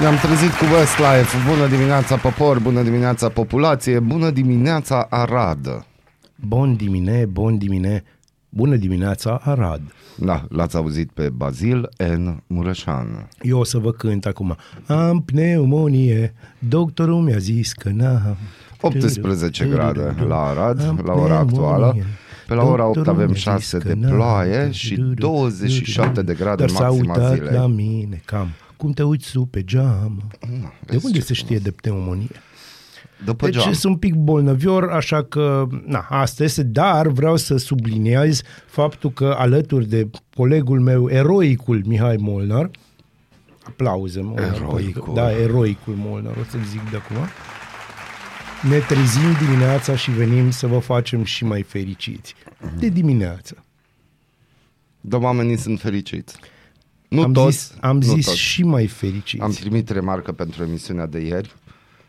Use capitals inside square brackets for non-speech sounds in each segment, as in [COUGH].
Ne-am trezit cu Westlife. Bună dimineața, popor, bună dimineața, populație, bună dimineața, Arad. Bun dimine, bun dimine, bună dimineața, Arad. Da, l-ați auzit pe Bazil N. Mureșan. Eu o să vă cânt acum. Am pneumonie, doctorul mi-a zis că n-am. 18 grade la Arad, la ora actuală. Pe la ora 8 avem 6 de ploaie și 27 de grade Dar s-a maxima uitat zilei. la mine, cam. Cum te uiți tu pe geam? Na, De vezi unde ce se știe frumos. de pneumonie? După Deci geam. sunt un pic bolnăvior, așa că, na, asta este, dar vreau să subliniez faptul că alături de colegul meu, eroicul Mihai Molnar, aplauze, Molnar, Eroicul. Da, eroicul Molnar, o să-l zic de acum, ne trezim dimineața și venim să vă facem și mai fericiți. De dimineață. Dar oamenii sunt fericiți. Nu am toți. zis, am nu zis toți. și mai fericiți. Am primit remarcă pentru emisiunea de ieri.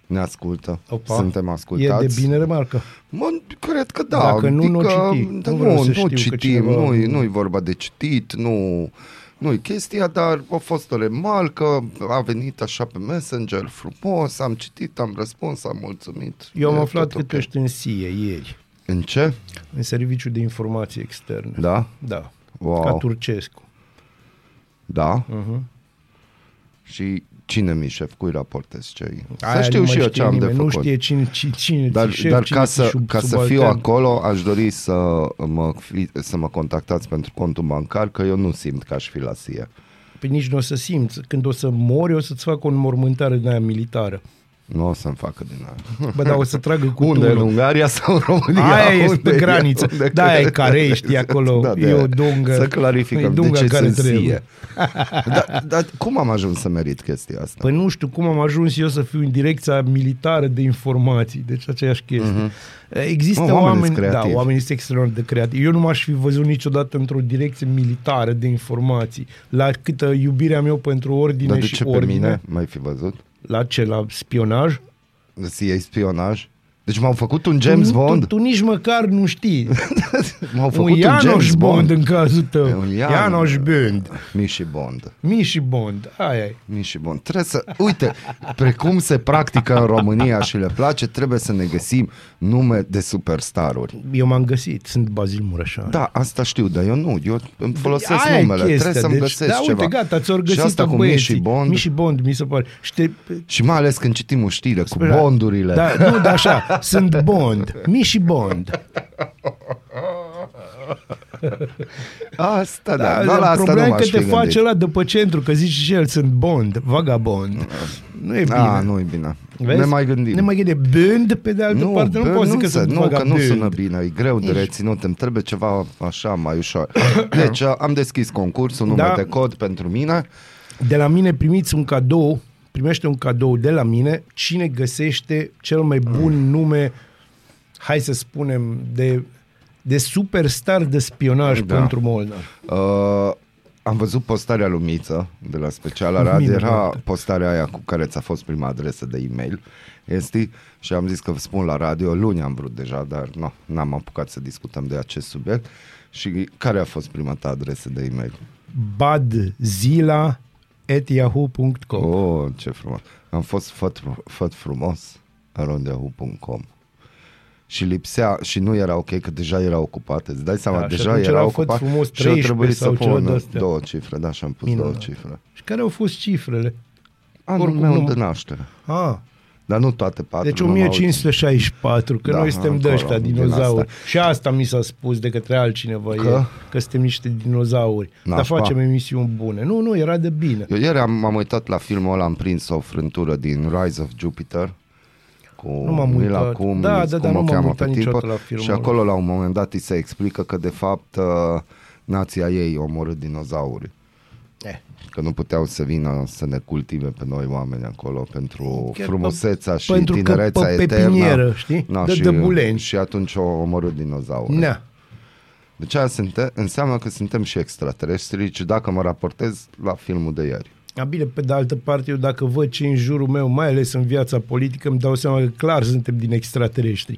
Ne ascultă. Opa, Suntem E ascultați. de bine remarcă. Mă, cred că da. Dacă nu, nu adică, citi. Da, Nu nu, vreau să nu, știu că citim, cineva- nu-i, nu-i vorba de citit, nu, nu-i chestia, dar a fost o remarcă, a venit așa pe Messenger frumos, am citit, am răspuns, am mulțumit. Eu am E aflat tot că ok. tu ești în SIE ieri, În ce? în Serviciul de Informații Externe. Da? Da. Wow. Ca Turcescu. Da? Uh-huh. Și cine mi șef, cui raportez ce Să Aia știu nu și mai eu știe ce am de nimeni, făcut. Nu știe cine, cine, cine Dar, ți șef, dar cine ca, ți să, sub- ca să fiu subaltern. acolo, aș dori să mă, fi, să mă contactați pentru contul bancar, că eu nu simt că aș fi la SIE. Păi nici nu o să simți. Când o să mori, o să-ți facă o înmormântare din aia militară. Nu o să-mi facă din aia. Bă, da, o să tragă cu Unde, în tunul. Ungaria sau în România? Aia este Unde pe e? graniță. Unde Da, aia e crezi? Carești acolo. Da, de E aia. o dungă. Să E clarificăm de dunga ce care sunt trebuie. SIE. Dar da, cum am ajuns să merit chestia asta? Păi nu știu cum am ajuns eu să fiu în direcția militară de informații, deci aceeași chestie. Mm-hmm. Există Mă, oamenii oameni, sunt da, creativi. oamenii sunt extraordinar de creativi. Eu nu m-aș fi văzut niciodată într-o direcție militară de informații. La câtă iubirea mea pentru ordine Dar de și ce pe ordine. mine mai fi văzut? La ce? La spionaj? CIA spionaj? Deci m-au făcut un James tu, Bond? Tu, tu nici măcar nu știi. [LAUGHS] M-au un făcut un, Janosch James Bond. Bond. în cazul tău. Un Janosch. Janosch Bond. Miși Bond. Miși Bond. Aia e. Miși Bond. Trebuie să... Uite, precum se practică în România și le place, trebuie să ne găsim nume de superstaruri. Eu m-am găsit. Sunt Bazil Mureșan. Da, asta știu, dar eu nu. Eu îmi folosesc Aia e numele. chestia, Trebuie să-mi deci, găsesc da, ceva. uite, gata, ți-au găsit și asta cu băieții. Miși Bond. Miși Bond, mi se pare. Și te, Și mai ales când citim o știre cu Spune, bondurile. Da, nu, da, așa, [LAUGHS] sunt Bond, Miși Bond. Asta, da. Da, da la asta nu problema e m-aș că fi te gândit. face ăla după centru, că zici și el, sunt Bond, vagabond. Nu e bine. A, nu e bine. Vezi? Ne mai gândim. Ne mai gândim. Bond, pe de altă nu, parte, nu bă, poți zic că se- sunt nu, că nu vagabond. sună bine, e greu de reținut, îmi trebuie ceva așa mai ușor. [COUGHS] Deci am deschis concursul, nume Da. de cod pentru mine. De la mine primiți un cadou, primește un cadou de la mine, cine găsește cel mai bun nume, hai să spunem, de, de superstar de spionaj Da. pentru Molnar. Uh, am văzut postarea Lumiță de la Speciala Radio, Minunat. era postarea aia cu care ți-a fost prima adresă de e-mail, este, și am zis că vă spun la radio, luni am vrut deja, dar nu, n-am apucat să discutăm de acest subiect. Și care a fost prima ta adresă de e-mail? badzila.yahoo.com Oh, ce frumos. Am fost făt, făt frumos arondeahu.com și lipsea și nu era ok că deja era ocupat. Îți dai seama, Da, și deja atunci era era Făt ocupat Frumos și eu 13 trebuie să sau ceva pun de-astea. două cifre, da, și am pus Minunat. două cifre. Și care au fost cifrele? Anul Oricum meu nu- de naștere. Ah, Dar nu toate patru. deci numai 1564, că Da, noi suntem de acolo, ăștia, din dinozauri. asta. Și asta mi s-a spus de către altcineva, Că? că, că suntem niște dinozauri. Dar Nașpa. facem emisiuni bune. Nu, nu, era de bine. Eu ieri am, m-am uitat la filmul ăla, am prins o frântură din Rise of Jupiter cu Nu m-am Mila uitat. Kunis, Da, da, da, cum nu o m-am cheamă uitat pe niciodată tipă. la filmul Și ăla. acolo la un moment dat îi se explică că de fapt uh, nația ei omorât dinozauri. Eh. Că nu puteau să vină să ne cultive pe noi oameni acolo pentru Chiar frumusețea și pentru că tinerețea pe eternă. pepinieră, știi? De și, dăbuleni. și atunci o omorât dinozauri. Na. Deci aia sunte, înseamnă că suntem și extraterestri și dacă mă raportez la filmul de ieri. A, bine, pe de altă parte, eu dacă văd ce în jurul meu, mai ales în viața politică, îmi dau seama că clar suntem din extraterestri.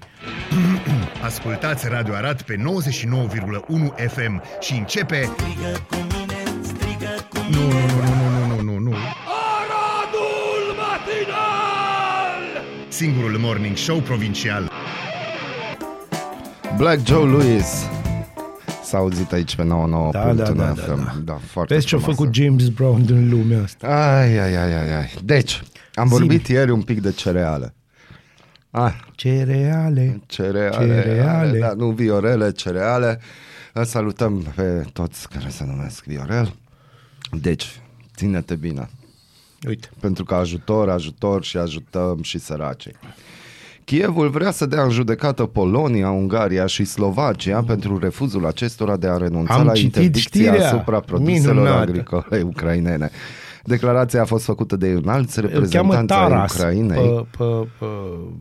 Ascultați Radio Arad pe 99,1 FM și începe... Nu, nu, nu, nu, nu, nu, nu, nu. Aradul singurul morning show provincial. Black Joe Lewis. S-a auzit aici pe 99 Da, da, da, da, da. da foarte Vezi ce-a frumoasă. făcut James Brown din lumea asta. Ai, ai, ai, ai, ai. Deci, am Zi-mi. vorbit ieri un pic de cereale. Ah, Cereale. cereale, Cereale. Da, nu viorele, cereale. Îl Salutăm pe toți care se numesc Viorel. Deci, ține-te bine. Uite. pentru că ajutor, ajutor și ajutăm și săracii. Kievul vrea să dea în judecată Polonia, Ungaria și Slovacia pentru refuzul acestora de a renunța Am la citit interdicția știrea. asupra produselor Minunată. agricole ucrainene. Declarația a fost făcută de înalți Îl cheamă reprezentanți ai Taras, Ucrainei pe, pe, pe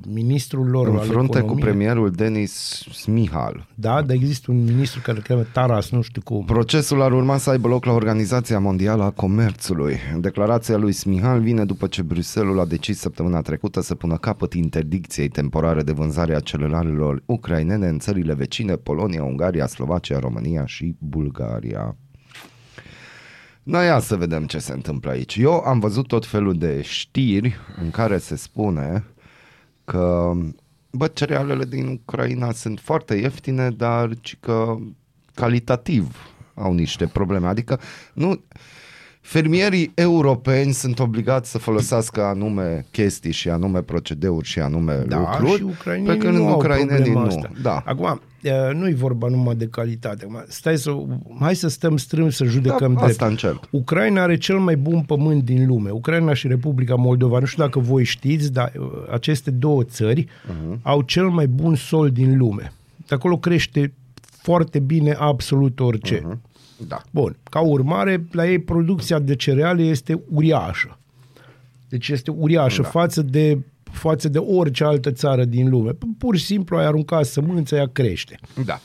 ministrul lor în al frunte cu economiei. premierul Denis Smihal. Da, dar există un ministru care îl cheamă Taras, nu știu cum. Procesul ar urma să aibă loc la Organizația Mondială a Comerțului. Declarația lui Smihal vine după ce Bruselul a decis săptămâna trecută să pună capăt interdicției temporare de vânzare a celularelor ucrainene în țările vecine Polonia, Ungaria, Slovacia, România și Bulgaria. Noi ia să vedem ce se întâmplă aici. Eu am văzut tot felul de știri în care se spune că bă, cerealele din Ucraina sunt foarte ieftine, dar ci că calitativ au niște probleme. Adică nu fermierii europeni sunt obligați să folosească anume chestii și anume procedeuri și anume Da, lucruri, și ucrainenii pe când nu au ucrainenii problema nu. asta. Da. Acum, eh, nu-i vorba numai de calitate. Acum, stai să, hai să stăm strâns să judecăm Da, drept. asta încerc. Ucraina are cel mai bun pământ din lume. Ucraina și Republica Moldova. Nu știu dacă voi știți, dar uh, aceste două țări uh-huh. au cel mai bun sol din lume. De acolo crește foarte bine absolut orice. Uh-huh. Da. Bun. Ca urmare, la ei producția de cereale este uriașă. Deci este uriașă da. față de față de orice altă țară din lume. Pur și simplu ai aruncat sămânța, ea crește. Da.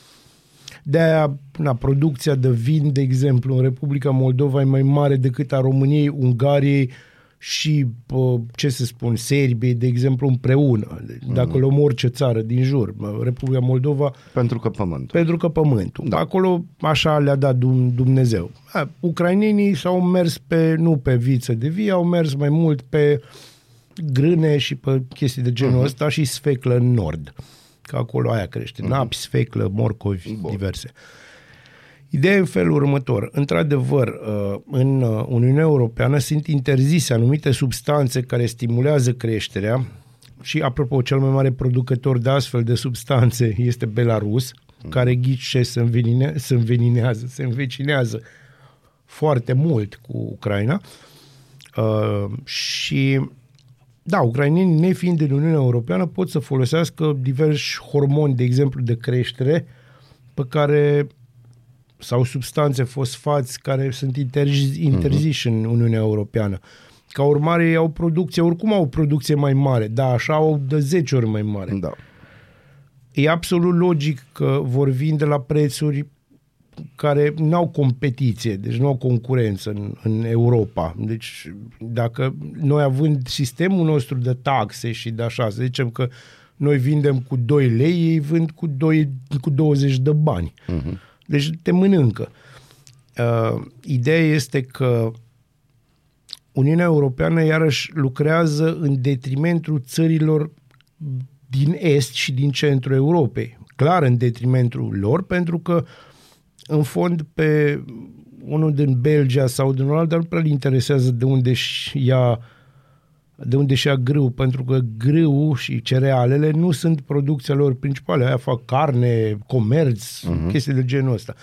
De-aia, na, producția de vin, de exemplu, în Republica Moldova e mai mare decât a României, Ungariei și, pă, ce să spun, Serbiei, de exemplu, împreună. Deci, Dacă mm. luăm orice țară din jur, mă, Republica Moldova, Pentru că pământul. pentru că pământul. Da. Acolo așa le-a dat Dum- Dumnezeu. A, ucrainenii s-au mers pe, nu pe viță de vie, au mers mai mult pe grâne și pe chestii de genul uh-huh. ăsta și sfeclă în nord. Că acolo aia crește. Uh-huh. Napi, sfeclă, morcovi, Bun. diverse. Ideea e în felul următor. Într-adevăr, uh, în uh, Uniunea Europeană sunt interzise anumite substanțe care stimulează creșterea și, apropo, cel mai mare producător de astfel de substanțe este Belarus, care ghice se, învenine, se înveninează, se învecinează foarte mult cu Ucraina. Uh, și da, ucrainenii, nefiind din Uniunea Europeană, pot să folosească diversi hormoni, de exemplu, de creștere, pe care sau substanțe fosfați care sunt interziși, interziși uh-huh. în Uniunea Europeană. Ca urmare, ei au producție, oricum au o producție mai mare, da, așa au de 10 ori mai mare. Da. E absolut logic că vor vinde la prețuri care nu au competiție, deci nu au concurență în, în Europa. Deci dacă noi având sistemul nostru de taxe și de așa, să zicem că noi vindem cu 2 lei, ei vând cu, 2, cu 20 de bani. Uh-huh. Deci te mănâncă. Uh, ideea este că Uniunea Europeană iarăși lucrează în detrimentul țărilor din est și din centrul Europei. Clar în detrimentul lor, pentru că în fond pe unul din Belgia sau din Olanda nu prea îl interesează de unde și ia de unde și ia grâu, pentru că grâu și cerealele nu sunt producția lor principală. Aia fac carne, comerț, uh-huh. chestii de genul ăsta.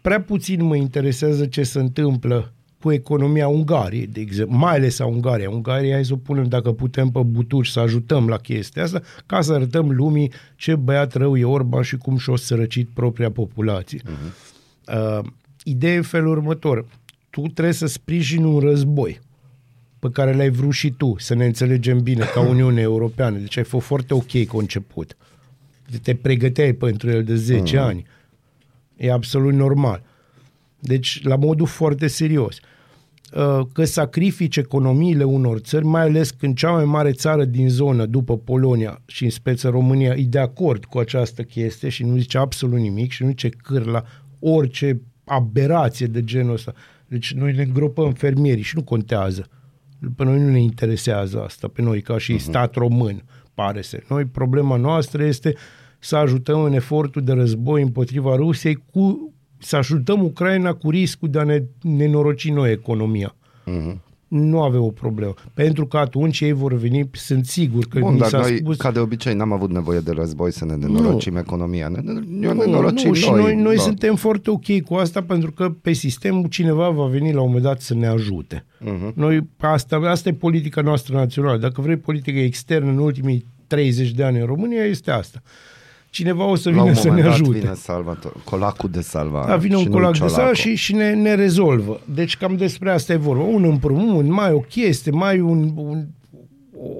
Prea puțin mă interesează ce se întâmplă cu economia Ungariei, de exemplu, mai ales a Ungariei. Ungaria, hai să o punem dacă putem pe butuci să ajutăm la chestia asta, ca să arătăm lumii ce băiat rău e Orban și cum și-o sărăcit propria populație. Uh-huh. Uh, ideea e în felul următor. Tu trebuie să sprijini un război pe care l-ai vrut și tu, să ne înțelegem bine, ca [CLEARS THROAT] Uniune Europeană. Deci ai fost foarte ok conceput. Te pregăteai pentru el de 10 uh-huh. ani. E absolut normal. Deci, la modul foarte serios. Că sacrifici economiile unor țări, mai ales când cea mai mare țară din zonă, după Polonia și în speță România, e de acord cu această chestie și nu zice absolut nimic și nu zice câr la orice aberație de genul ăsta. Deci noi ne îngropăm fermierii și nu contează. Pe noi nu ne interesează asta, pe noi ca și uh-huh. stat român. pare să. Noi, problema noastră este să ajutăm în efortul de război împotriva Rusiei cu să ajutăm Ucraina cu riscul de a ne nenoroci noi economia. Uh-huh. Nu avem o problemă. Pentru că atunci ei vor veni, sunt sigur că Bun, mi dar s-a noi, spus... ca de obicei, n-am avut nevoie de război să ne nenorocim economia. Ne, ne, ne nenorocim nu, și noi, noi da. suntem foarte ok cu asta pentru că pe sistem cineva va veni la un moment dat să ne ajute. Mhm. Uh-huh. Noi, asta, asta e politica noastră națională. Dacă vrei politică externă în ultimii 30 de ani în România, este asta. Cineva o să La un vină să moment ne dat ajute. vine salvator, colacul de salvare. Da, vine și un nu colac de ciolacul. sal și, și ne, ne rezolvă. Deci cam despre asta e vorba. Un împrumut, mai o chestie, mai un, un,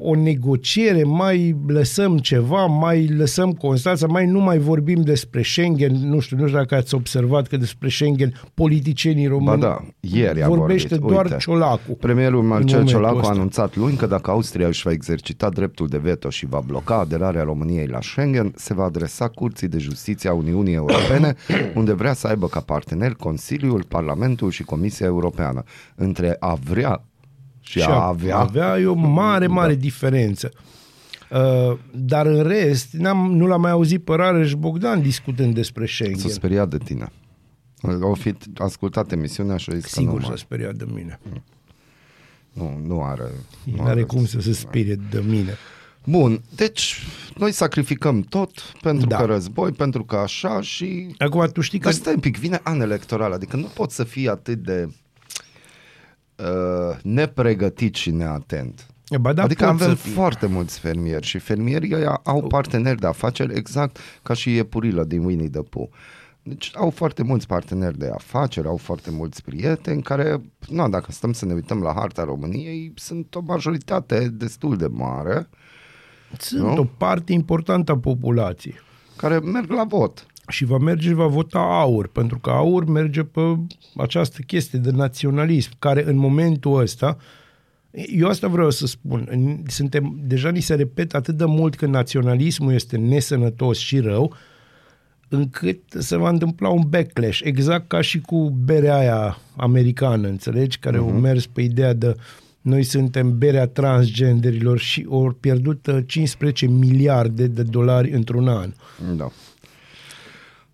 o negociere, mai lăsăm ceva, mai lăsăm Constanța, mai nu mai vorbim despre Schengen. Nu știu, nu știu dacă ați observat că despre Schengen politicienii Ba români da, ieri a vorbește vorbit. doar Uite, Ciolacu. Premierul în Marcel momentul Ciolacu a ăsta. anunțat luni că dacă Austria își va exercita dreptul de veto și va bloca aderarea României la Schengen, se va adresa Curții de Justiție a Uniunii Europene, [COUGHS] unde vrea să aibă ca partener Consiliul, Parlamentul și Comisia Europeană. Între a vrea și, a avea, avea e o mare, mare da. diferență. Uh, dar în rest, n-am, nu l-am mai auzit pe Rareș Bogdan discutând despre Schengen. s-a speriat de tine. Au fi ascultat emisiunea și a zis Sigur că nu, s-a mai- speriat de mine. nu, nu are. Nu are cum să se sperie de mine. Bun, deci noi sacrificăm tot pentru Da. că război, pentru că așa și Acum, tu știi că... Dar stai un pic, vine an electoral, adică nu poți să fii atât de uh, nepregătit și neatent. Ba da, adică poți avem să fii. foarte mulți fermieri și fermierii ăia au parteneri de afaceri exact ca și iepurilă din Winnie the Pooh. Deci au foarte mulți parteneri de afaceri, au foarte mulți prieteni care, nu, dacă stăm să ne uităm la harta României, sunt o majoritate destul de mare Sunt nu? o parte importantă a populației. care merg la vot. Și va merge și va vota aur, pentru că aur merge pe această chestie de naționalism, care în momentul ăsta, eu asta vreau să spun, în- suntem, deja ni se repetă atât de mult că naționalismul este nesănătos și rău, încât se va întâmpla un backlash, exact ca și cu berea aia americană, înțelegi, care uh-huh. au mers pe ideea de noi suntem berea transgenderilor și au pierdut uh, 15 miliarde de dolari într-un an. Da.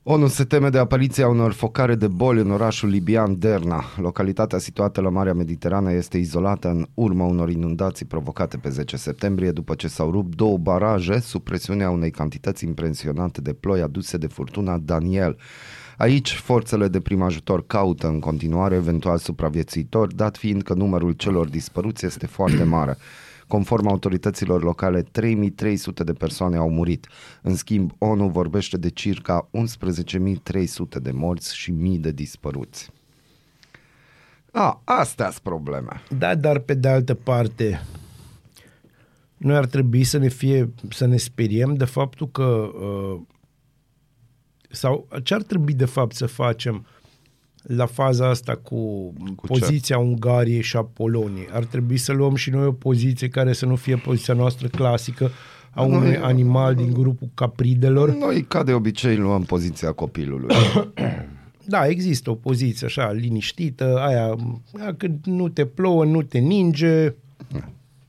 ONU se teme de apariția unor focare de boli în orașul libian Derna. Localitatea situată la Marea Mediterană este izolată în urma unor inundații provocate pe 10 septembrie după ce s-au rupt două baraje sub presiunea unei cantități impresionante de ploi aduse de furtuna Daniel. Aici, forțele de prim ajutor caută în continuare eventual supraviețuitori, dat fiind că numărul celor dispăruți este foarte mare. Conform autorităților locale, 3300 de persoane au murit. În schimb, ONU vorbește de circa 11.300 de morți și mii de dispăruți. A, astea sunt probleme. Da, dar pe de altă parte, noi ar trebui să ne fie, să ne speriem de faptul că uh, sau ce ar trebui de fapt să facem la faza asta cu, Cu cu poziția ce? Ungariei și a Poloniei? Ar trebui să luăm și noi o poziție care să nu fie poziția noastră clasică a Noi- unui animal din grupul capridelor. Noi, ca de obicei, luăm poziția copilului. [COUGHS] Da, există o poziție așa liniștită, aia, aia când nu te plouă, nu te ninge,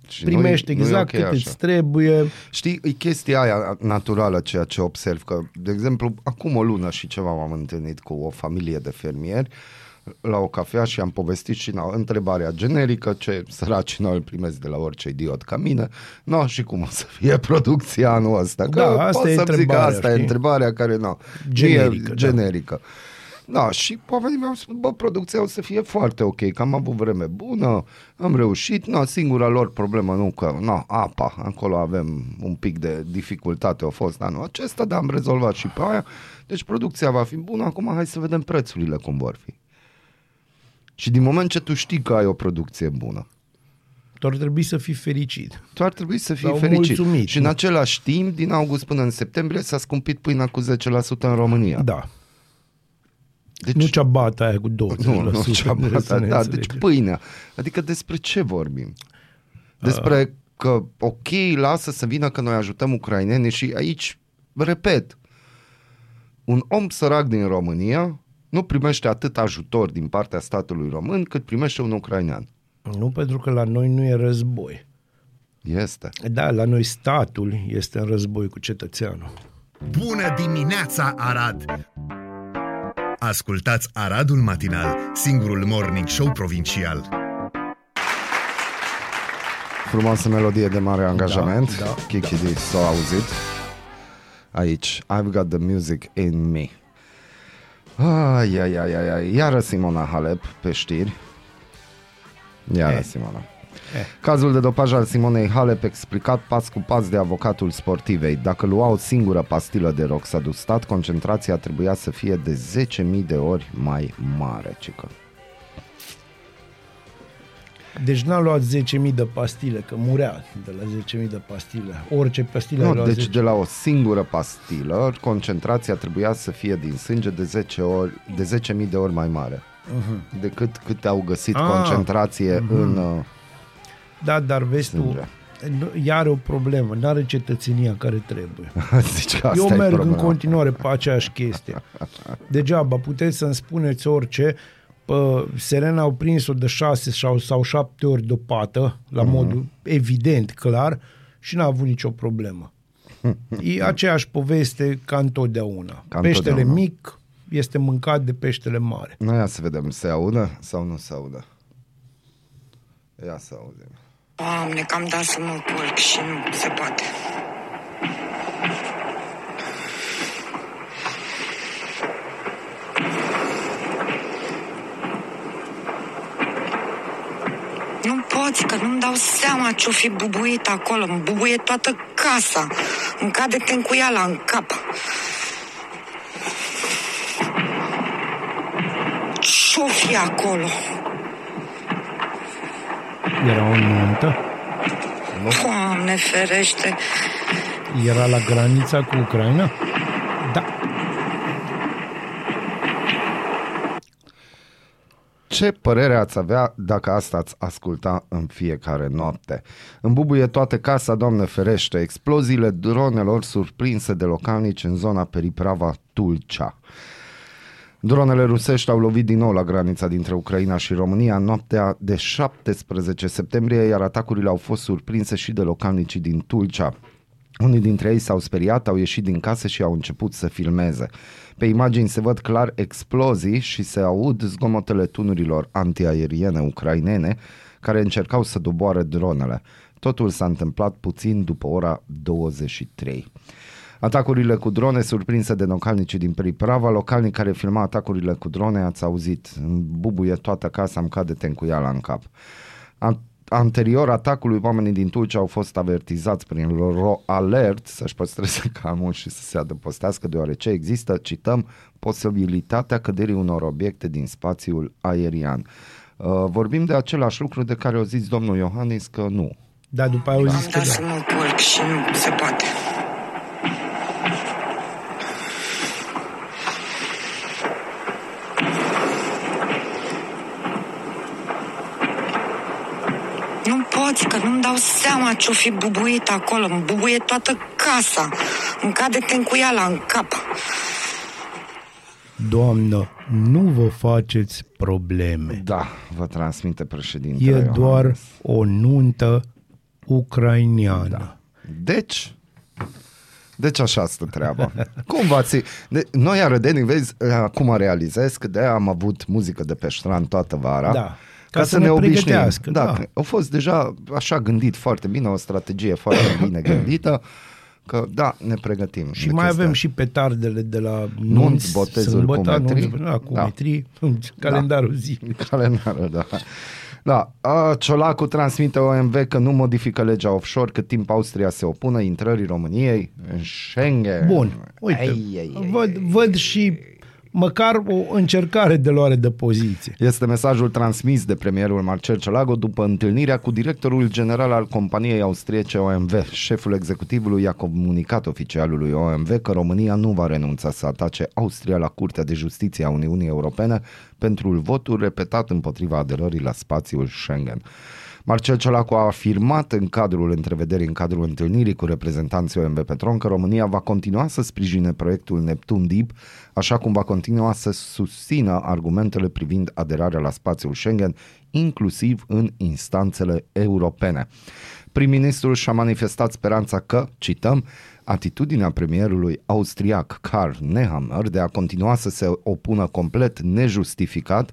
Și primești nu-i- nu-i exact ok cât așa. îți trebuie. Știi, e chestia aia naturală, ceea ce observ, că, de exemplu, acum o lună și ceva m-am întâlnit cu o familie de fermieri la o cafea și am povestit și na, întrebarea generică, ce săraci noi îl primesc de la orice idiot ca mine, no, și cum o să fie producția anul ăsta. Că Da, asta pot e să zic că întrebarea, asta e știi? întrebarea care, no, Generică, e da. generică. Da, și oamenii mi-au spus, bă, producția o să fie foarte ok, că am avut vreme bună, am reușit, no, singura lor problemă, nu că, no, apa, acolo avem un pic de dificultate, a fost anul acesta, dar am rezolvat și pe aia, deci producția va fi bună, acum hai să vedem prețurile cum vor fi. Și din moment ce tu știi că ai o producție bună, Tu ar trebui să fii fericit. tu ar trebui să fii Sau fericit. mulțumit, și în nu? același timp, din august până în septembrie, s-a scumpit pâinea cu 10% în România. Da. Deci, Nu ciabata aia cu 20%. Nu, nu, să ciabata, ne da, deci înțelegem. pâinea. Adică despre ce vorbim? Despre Uh. că, ok, lasă să vină că noi ajutăm ucrainenii și aici, repet, un om sărac din România nu primește atât ajutor din partea statului român cât primește un ucrainean. Nu pentru că la noi nu e război. Este. Da, la noi statul este în război cu cetățeanul. Bună dimineața, Arad! Ascultați Aradul Matinal, singurul morning show provincial. Frumoasă melodie de mare angajament. Da, da, Kiki da. s-a auzit. Aici, I've got the music in me. Ai, ai, ai, ai, ai. Iară Simona Halep pe știri. Iară Eh. Simona. Eh. Cazul de dopaj al Simonei Halep explicat pas cu pas de avocatul sportivei. Dacă lua o singură pastilă de roxadustat, concentrația trebuia să fie de 10.000 de ori mai mare, cică. Deci n-a luat 10.000 de pastile, că murea de la 10.000 de pastile. Orice pastile ai Nu, luat deci 10. de la o singură pastilă, concentrația trebuia să fie din sânge de 10 ori, de 10.000 de ori mai mare. Uh-huh. Decât cât au găsit Ah. concentrație uh-huh. în uh, Da, dar vezi tu, sânge. nu- ea are o problemă, nu are cetățenia care trebuie. [LAUGHS] Zici că asta Eu e merg problema. în continuare pe aceeași chestie. Degeaba, puteți să-mi spuneți orice, Pă, Serena au prins-o de șase sau, sau șapte ori de o pată, la Mhm. modul evident, clar, și n-a avut nicio problemă. [LAUGHS] E aceeași poveste ca întotdeauna. Ca peștele întotdeauna. mic este mâncat de peștele mare. Noi ia să vedem, se audă sau nu se audă? Ia să auzim. Doamne, că am dat să mă culc și nu se poate. Nu poți, că nu-mi dau seama ce-o fi bubuit acolo. Îmi bubuie toată casa. Îmi cade tencuiala în cap. Ce-o fi acolo? Era o nuntă, Doamne ferește! era la granița cu Ucraina. Da, Ce părere ați avea dacă asta ați asculta în fiecare noapte? Îmbubuie toată casa, doamne ferește, exploziile dronelor surprinse de localnici în zona periprava Tulcea. Dronele rusești au lovit din nou la granița dintre Ucraina și România în noaptea de 17 septembrie, iar atacurile au fost surprinse și de localnicii din Tulcea. Unii dintre ei s-au speriat, au ieșit din casă și au început să filmeze. Pe imagini se văd clar explozii și se aud zgomotele tunurilor antiaeriene ucrainene care încercau să doboare dronele. Totul s-a întâmplat puțin după ora 23. Atacurile cu drone surprinse de localnicii din Periprava, localnic care filma atacurile cu drone, ați auzit, îmi bubuie toată casa, îmi cade tencuiala în cap. An- Anterior atacului, oamenii din Tulcea au fost avertizați prin ro alert să-și păstreze [LAUGHS] calmul și să se adăpostească, deoarece există, cităm, posibilitatea căderii unor obiecte din spațiul aerian. Uh, vorbim de același lucru de care au zis domnul Iohannis că nu. da, după aia au zis Am că dat da. să mă culc și nu se poate. Nu poți, că nu-mi dau seama ce-o fi bubuit acolo. Îmi bubuie toată casa. Îmi cade tencuiala în cap. Doamnă, nu vă faceți probleme. Da, vă transmite președintele E Iohannis. doar o nuntă ucrainiană. Da. Deci, deci așa stă treaba. [LAUGHS] Cum v-ați... De, noi arădenii, vezi, acum realizez că de am avut muzică de pe ștran toată vara. Da. Ca să ne pregătească, Da, da. că au fost deja așa gândit foarte bine, o strategie foarte [COUGHS] bine gândită, că da, ne pregătim. Și de mai chestia avem asta. și petardele de la Nunți, nunți, botezuri, sâmbătă, cumetrii. nunți, da, cu Da. metrii, calendarul zilnic. [LAUGHS] Calendarul, da. Da, a, Ciolacu transmite OMV că nu modifică legea offshore cât timp Austria se opună intrării României în Schengen. Bun, uite, Ai, ai, ai, văd, văd și măcar o încercare de luare de poziție. Este mesajul transmis de premierul Marcel Ciolago după întâlnirea cu directorul general al companiei austriece OMV. Șeful executivului i-a comunicat oficialului OMV că România nu va renunța să atace Austria la Curtea de Justiție a Uniunii Europene pentru votul repetat împotriva aderării la spațiul Schengen. Marcel Ciolacu a afirmat în cadrul întrevederii, în cadrul întâlnirii cu reprezentanții OMV Petron că România va continua să sprijine proiectul Neptun Deep, așa cum va continua să susțină argumentele privind aderarea la spațiul Schengen, inclusiv în instanțele europene. Prim-ministrul și-a manifestat speranța că, cităm, atitudinea premierului austriac Karl Nehammer de a continua să se opună complet nejustificat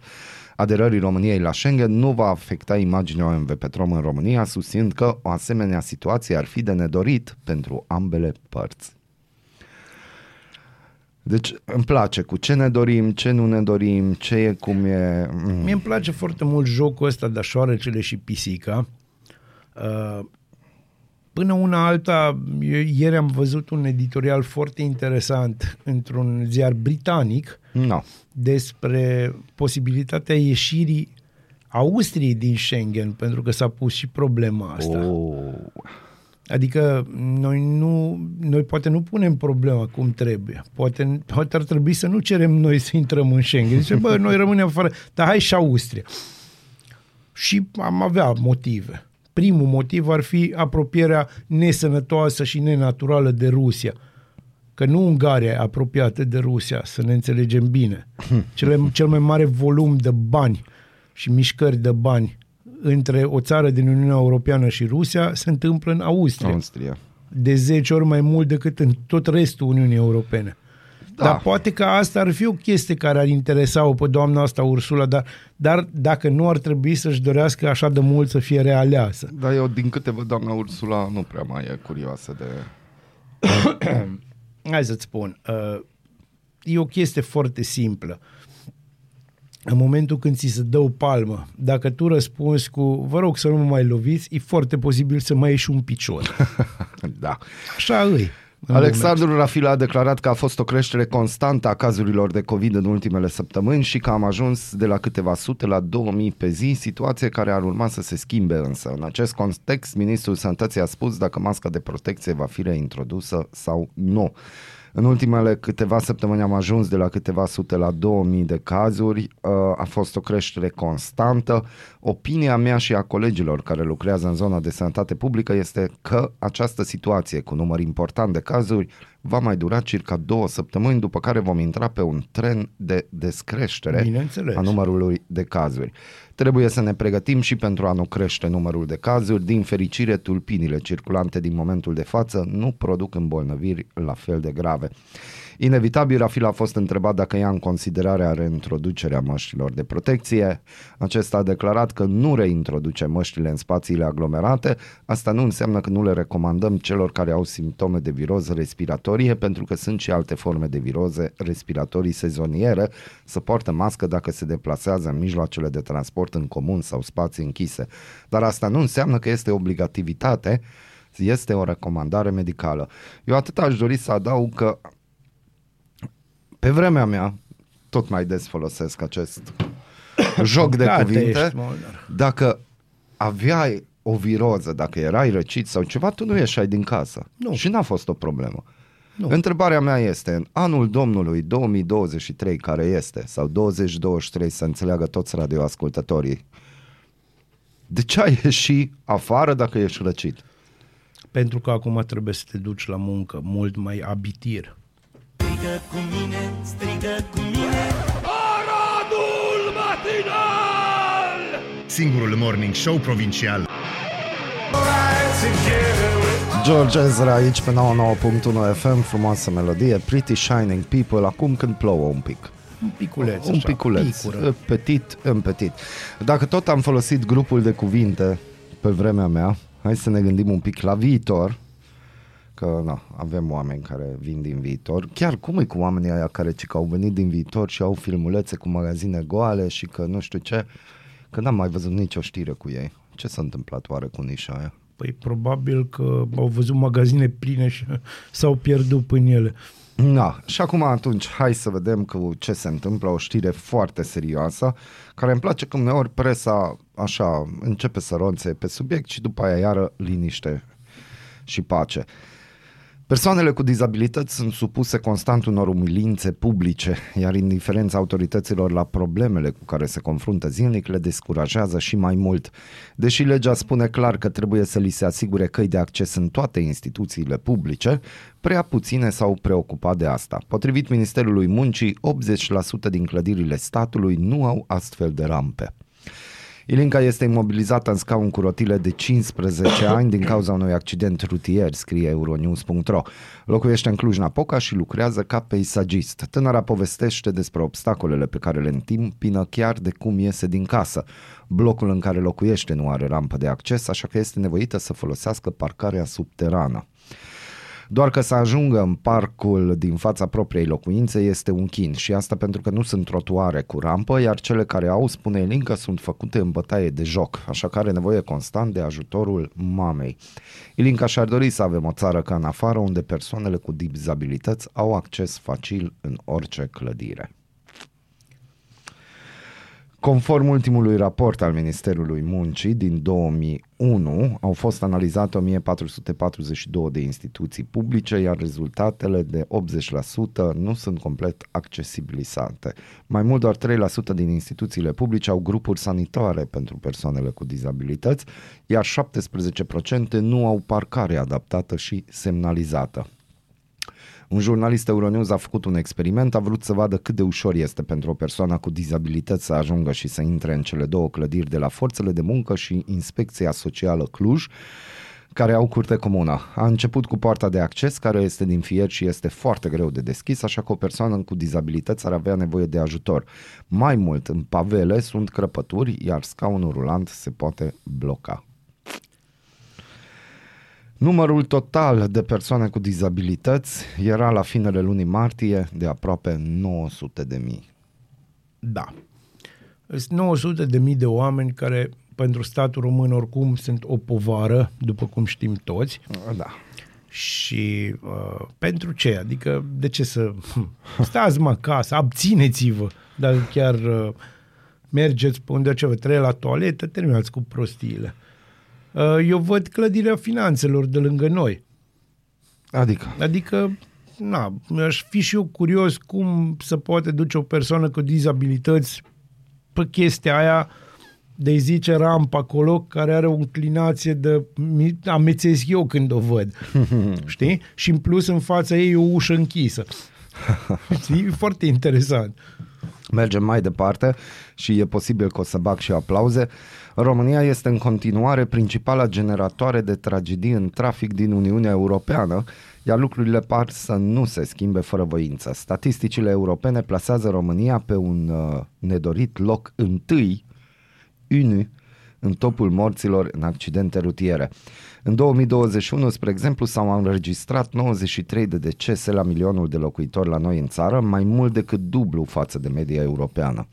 aderării României la Schengen nu va afecta imaginea OMV Petrom în România, susținând că o asemenea situație ar fi de nedorit pentru ambele părți. Deci îmi place cu ce ne dorim, ce nu ne dorim, ce e, cum e. Mm. Mie îmi place foarte mult jocul ăsta de șoarecele și pisica. Uh, Până una alta, eu ieri am văzut un editorial foarte interesant într-un ziar britanic No. despre posibilitatea ieșirii Austriei din Schengen, pentru că s-a pus și problema asta. Oh. Adică noi nu, noi poate nu punem problema cum trebuie. Poate, poate ar trebui să nu cerem noi să intrăm în Schengen. Zice, bă, noi rămânem fără, dar hai și Austria. Și am avea motive. Primul motiv ar fi apropierea nesănătoasă și nenaturală de Rusia. Că nu Ungaria e apropiată de Rusia, să ne înțelegem bine. [LAUGHS] Cele, cel mai mare volum de bani și mișcări de bani între o țară din Uniunea Europeană și Rusia se întâmplă în Austria. Austria. De 10 ori mai mult decât în tot restul Uniunii Europene. Da. Dar poate că asta ar fi o chestie care ar interesa-o pe doamna asta Ursula, dar, dar dacă nu ar trebui să-și dorească așa de mult să fie realeasă. Dar eu, din câte văd, doamna Ursula nu prea mai e curioasă de... [COUGHS] Hai să-ți spun, uh, e o chestie foarte simplă. În momentul când ți se dă o palmă, dacă tu răspunzi cu vă rog să nu mă mai loviți, e foarte posibil să mai ieși un picior. [LAUGHS] da. Așa îi. În Alexandru Rafila a declarat că a fost o creștere constantă a cazurilor de COVID în ultimele săptămâni și că am ajuns de la câteva sute la 2000 pe zi, situație care ar urma să se schimbe însă. În acest context, Ministrul Sănătății a spus dacă masca de protecție va fi reintrodusă sau nu. În ultimele câteva săptămâni am ajuns de la câteva sute la 2000 de cazuri, uh, a fost o creștere constantă. Opinia mea și a colegilor care lucrează în zona de sănătate publică este că această situație cu număr important de cazuri va mai dura circa două săptămâni, după care vom intra pe un tren de descreștere Bineînțeles. a numărului de cazuri. Trebuie să ne pregătim și pentru a nu crește numărul de cazuri. Din fericire, tulpinile circulante din momentul de față nu produc îmbolnăviri la fel de grave. Inevitabil, Rafil a fost întrebat dacă ia în considerare reintroducerea măștilor de protecție. Acesta a declarat că nu reintroduce măștile în spațiile aglomerate. Asta nu înseamnă că nu le recomandăm celor care au simptome de viroză respiratorie, pentru că sunt și alte forme de viroze respiratorii sezoniere, să poartă mască dacă se deplasează în mijloacele de transport în comun sau spații închise. Dar asta nu înseamnă că este obligativitate, este o recomandare medicală. Eu atât aș dori să adaug că pe vremea mea, tot mai des folosesc acest joc de Gata cuvinte, ești, Molnar. dacă aveai o viroză, dacă erai răcit sau ceva, tu nu ieșai din casă. Nu. Și n-a fost o problemă. Nu. Întrebarea mea este, în anul Domnului 2023 care este, sau 2023 să înțeleagă toți radioascultătorii, de ce ai ieși afară dacă ești răcit? Pentru că acum trebuie să te duci la muncă mult mai abitir. Strigă cu mine, strigă cu mine Singurul morning show provincial. George Ezra aici pe 99.1 FM, frumoasă melodie, Pretty Shining People, acum când plouă un pic. Un piculeț, un așa, piculeț, picură. petit în petit. Dacă tot am folosit grupul de cuvinte pe vremea mea, hai să ne gândim un pic la viitor, că na, avem oameni care vin din viitor. Chiar cum e cu oamenii aia care ci că au venit din viitor și au filmulețe cu magazine goale și că nu știu ce, că n-am mai văzut nicio știre cu ei. Ce s-a întâmplat oare cu nișa aia? Păi probabil că au văzut magazine pline și [LAUGHS] s-au pierdut în ele. Da, și acum atunci hai să vedem cu ce se întâmplă, o știre foarte serioasă, care îmi place că uneori presa așa începe să ronțe pe subiect și după aia iară liniște și pace. Persoanele cu dizabilități sunt supuse constant unor umilințe publice, iar indiferența autorităților la problemele cu care se confruntă zilnic le descurajează și mai mult. Deși legea spune clar că trebuie să li se asigure căi de acces în toate instituțiile publice, prea puține s-au preocupat de asta. Potrivit Ministerului Muncii, 80% din clădirile statului nu au astfel de rampe. Ilinca este imobilizată în scaun cu rotile de 15 ani din cauza unui accident rutier, scrie euronews.ro. Locuiește în Cluj-Napoca și lucrează ca peisagist. Tânăra povestește despre obstacolele pe care le întimpină chiar de cum iese din casă. Blocul în care locuiește nu are rampă de acces, așa că este nevoită să folosească parcarea subterană. Doar că să ajungă în parcul din fața propriei locuințe este un chin și asta pentru că nu sunt trotuare cu rampă, iar cele care au, spune Elinca, sunt făcute în bătaie de joc, așa că are nevoie constant de ajutorul mamei. Ilinca și-ar dori să avem o țară ca în afară unde persoanele cu dizabilități au acces facil în orice clădire. Conform ultimului raport al Ministerului Muncii din 2001, au fost analizate 1442 de instituții publice, iar rezultatele de 80% nu sunt complet accesibilizate. Mai mult doar 3% din instituțiile publice au grupuri sanitare pentru persoanele cu dizabilități, iar 17% nu au parcare adaptată și semnalizată. Un jurnalist Euronews a făcut un experiment, a vrut să vadă cât de ușor este pentru o persoană cu dizabilități să ajungă și să intre în cele două clădiri de la Forțele de Muncă și Inspecția Socială Cluj care au curte comună. A început cu poarta de acces, care este din fier și este foarte greu de deschis, așa că o persoană cu dizabilități ar avea nevoie de ajutor. Mai mult, în pavele sunt crăpături, iar scaunul rulant se poate bloca. Numărul total de persoane cu dizabilități era la finele lunii martie de aproape 900 de mii. Da. Sunt 900 de mii de oameni care pentru statul român oricum sunt o povară, după cum știm toți. Da. Și uh, pentru ce? Adică de ce să... Stați mă acasă, abțineți-vă. Dacă chiar uh, mergeți pe unde ce vă trebuie la toaletă, terminați cu prostiile. Uh, eu văd clădirea finanțelor de lângă noi. Adică? Adică, na, aș fi și eu curios cum se poate duce o persoană cu dizabilități pe chestia aia de zice rampa acolo, care are o înclinație de amețesc eu când o văd. [LAUGHS] Știi? Și în plus în fața ei e o ușă închisă. [LAUGHS] Știi? Foarte interesant. Mergem mai departe și e posibil că o să bag și aplauze. România este în continuare principala generatoare de tragedii în trafic din Uniunea Europeană, iar lucrurile par să nu se schimbe fără voință. Statisticile europene plasează România pe un uh, nedorit loc întâi, unu, în topul morților în accidente rutiere. În 2021, spre exemplu, s-au înregistrat 93 de decese la milionul de locuitori la noi în țară, mai mult decât dublu față de media europeană.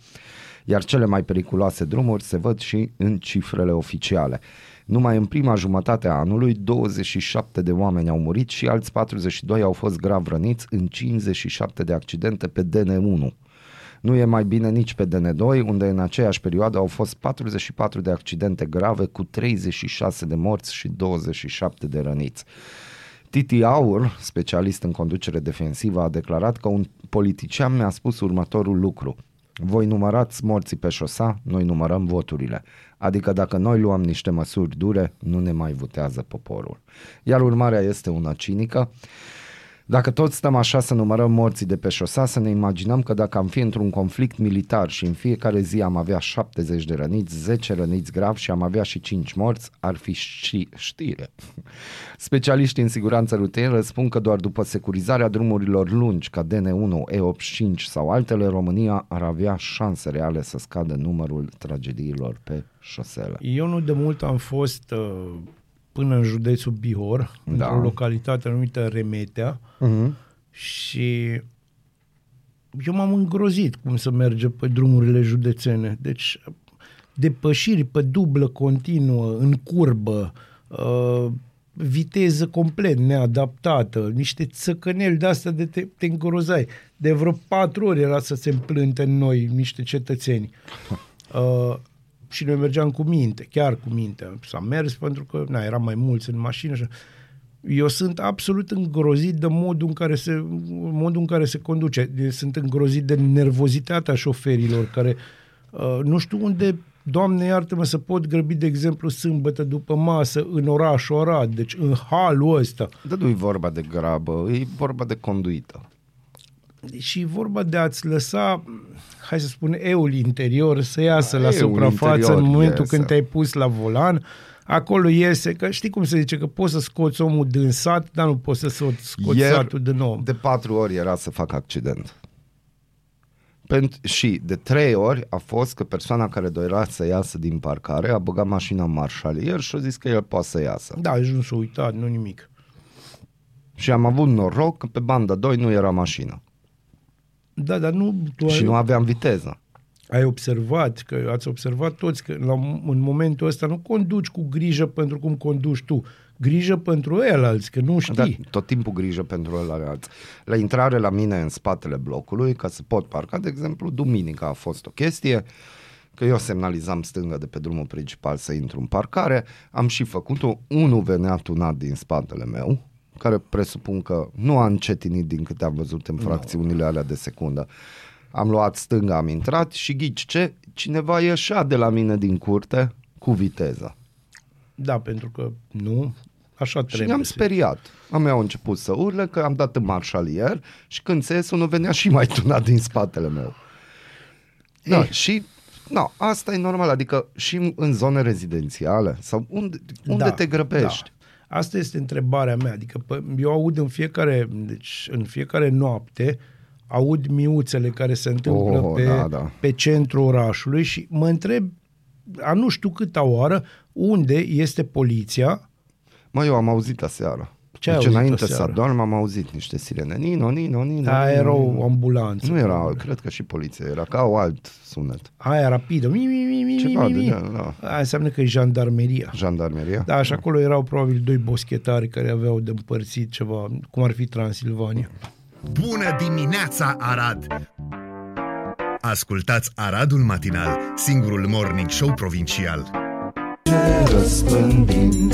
Iar cele mai periculoase drumuri se văd și în cifrele oficiale. Numai în prima jumătate a anului, 27 de oameni au murit și alți 42 au fost grav răniți în 57 de accidente pe DN1. Nu e mai bine nici pe DN2, unde în aceeași perioadă au fost 44 de accidente grave cu 36 de morți și 27 de răniți. Titi Aur, specialist în conducere defensivă, a declarat că un politician mi-a spus următorul lucru. Voi numărați morții pe șosa, noi numărăm voturile. Adică dacă noi luăm niște măsuri dure, nu ne mai votează poporul. Iar urmarea este una cinică. Dacă tot stăm așa să numărăm morții de pe șosea, să ne imaginăm că dacă am fi într-un conflict militar și în fiecare zi am avea 70 de răniți, 10 răniți grav și am avea și 5 morți, ar fi și știre. [LAUGHS] Specialiștii în siguranță rutieră spun că doar după securizarea drumurilor lungi ca DN1, E85 sau altele, România ar avea șanse reale să scadă numărul tragediilor pe șosele. Eu nu de mult am fost uh, până în județul Bihor, da. într-o localitate numită Remetea uh-huh. și eu m-am îngrozit cum să merge pe drumurile județene. Deci depășiri pe dublă continuă, în curbă, uh, viteză complet neadaptată, niște țăcăneli de asta de te, te îngrozai. De vreo patru ori era să se împlânte în noi niște cetățeni. [LAUGHS] Uh, și noi mergeam cu minte, chiar cu minte. S-a mers pentru că na, eram mai mulți în mașină și Eu sunt absolut îngrozit de modul în care se, modul în care se conduce. Sunt îngrozit de nervozitatea șoferilor care uh, nu știu unde Doamne iartă-mă să pot grăbi, de exemplu, sâmbătă după masă în orașul Arad, deci în halul ăsta. Dar nu e vorba de grabă, e vorba de conduită. Și e vorba de a-ți lăsa, hai să spun, eul interior să iasă Da, la eul suprafață interior în momentul iese. când te-ai pus la volan, acolo iese, că știi cum se zice, că poți să scoți omul din sat, dar nu poți să scoți Ieri, satul din om. de patru ori era să fac accident. Pentru, și de trei ori a fost că persoana care dorea să iasă din parcare a băgat mașina în marșalier și a zis că el poate să iasă. Da, și nu s-a uitat, nu nimic. Și am avut noroc că pe banda 2 nu era mașină. Da, dar nu, tu ai, Și nu aveam viteză. ai observat, că ați observat toți că la, în momentul ăsta nu conduci cu grijă pentru cum conduci tu, grijă pentru el alți, că nu știi. Dar tot timpul grijă pentru ălalți. La intrare la mine în spatele blocului, ca să pot parca, de exemplu, duminica a fost o chestie, că eu semnalizam stânga de pe drumul principal să intru în parcare, am și făcut-o, unul venea tunat din spatele meu, care presupun că nu a încetinit din câte am văzut în fracțiunile alea de secundă. Am luat stânga, am intrat și ghici ce? Cineva ieșea de la mine din curte cu viteză. Da, pentru că nu, așa Și trebuie. ne-am să- speriat. Am eu început să urle că am dat în marșalier și când se ies unul venea și mai tunat din spatele meu. Da, Eh. și no, asta e normal, adică și în- în zone rezidențiale sau unde, unde Da, te grăbești. Da. Asta este întrebarea mea. Adică pă, eu aud în fiecare, deci în fiecare noapte aud miuțele care se întâmplă Oh, pe, da, da. pe centrul orașului și mă întreb a nu știu câta oară unde este poliția Mă, eu am auzit aseară. Ce ai deci auzit înainte aseară? să adorm am auzit niște sirene. Nino, Nino, Nino. Aia Nino, era o Nino. ambulanță. Nu era, cred că și poliția, era ca o alt sunet. Aia rapidă. Mi, mi, mi, mi, Ceva mi, de mi. genul, da. Aia înseamnă că e jandarmeria. Jandarmeria? Da, și acolo erau probabil doi boschetari care aveau de împărțit ceva, cum ar fi Transilvania. Bună dimineața, Arad! Ascultați Aradul Matinal, singurul morning show provincial. răspândind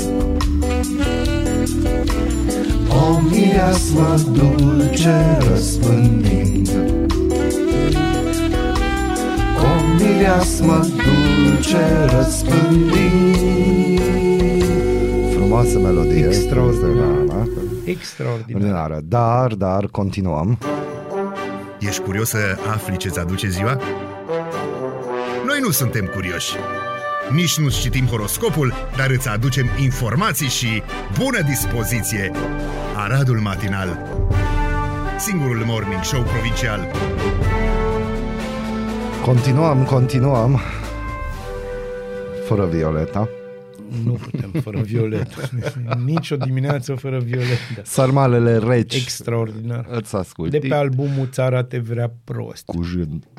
O mireasmă dulce răspândind O mireasmă dulce răspândind Frumoasă melodie Extraordinar. Extraordinar. Ordinară. Dar, dar, continuăm Ești curios să afli ce-ți aduce ziua? Noi nu suntem curioși. Nici nu citim horoscopul, dar îți aducem informații și bună dispoziție. Aradul Matinal Singurul morning show provincial. Continuăm, continuăm Fără Violeta Nu putem fără Violet. [LAUGHS] Nici o dimineață fără Violet. Sarmalele reci Extraordinar. Îți asculti De pe albumul Țara te vrea prost. cu jând [LAUGHS]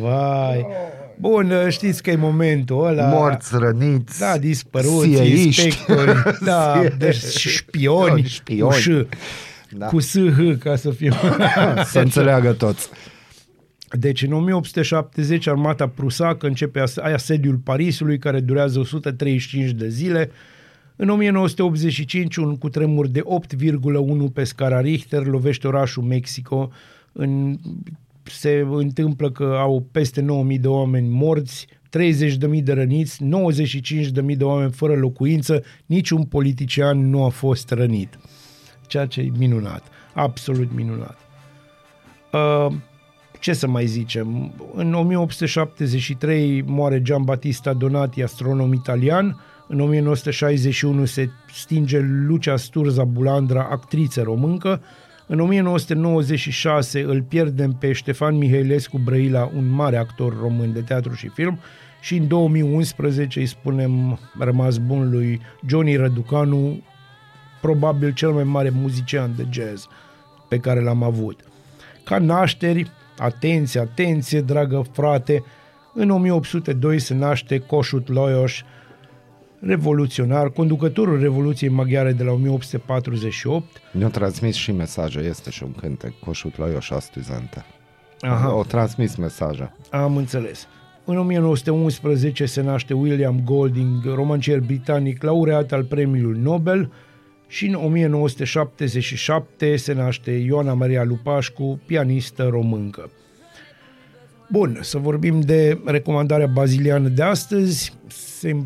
Vai. Bun, știți că e momentul ăla. Morți, răniți Da, dispăruți, sieiști. inspectori, [LAUGHS] da, Sie- deci șpioni, Șpioni. cu ș, Da. cu SH, ca să fiu... [LAUGHS] Să înțeleagă toți Deci în 1870 armata prusacă începe as- asediul Parisului care durează 135 de zile. În 1985 un cutremur de 8,1 pe scara Richter lovește orașul Mexico. În, se întâmplă că au peste 9000 de oameni morți, 30.000 de răniți, 95.000 de oameni fără locuință, niciun politician nu a fost rănit. Ceea ce e minunat, absolut minunat. Uh, ce să mai zicem? În 1873 moare Giambattista Donati, astronom italian. În 1961 se stinge Lucia Sturza Bulandra, actriță româncă. În 1996 îl pierdem pe Ștefan Mihailescu Brăila, un mare actor român de teatru și film. Și în 2011 îi spunem rămas bun lui Johnny Răducanu, probabil cel mai mare muzician de jazz pe care l-am avut. Ca nașteri, atenție, atenție, dragă frate, în 1802 se naște Kossuth Lajos, revoluționar, conducătorul Revoluției Maghiare de la 1848. Ne-au transmis și mesaje, este și un cântec, Coșut la Ioșa Stuzante. Aha. Au transmis mesaje. Am înțeles. În 1911 se naște William Golding, romancier britanic, laureat al premiului Nobel, și în 1977 se naște Ioana Maria Lupașcu, pianistă româncă. Bun, să vorbim de recomandarea baziliană de astăzi. Se,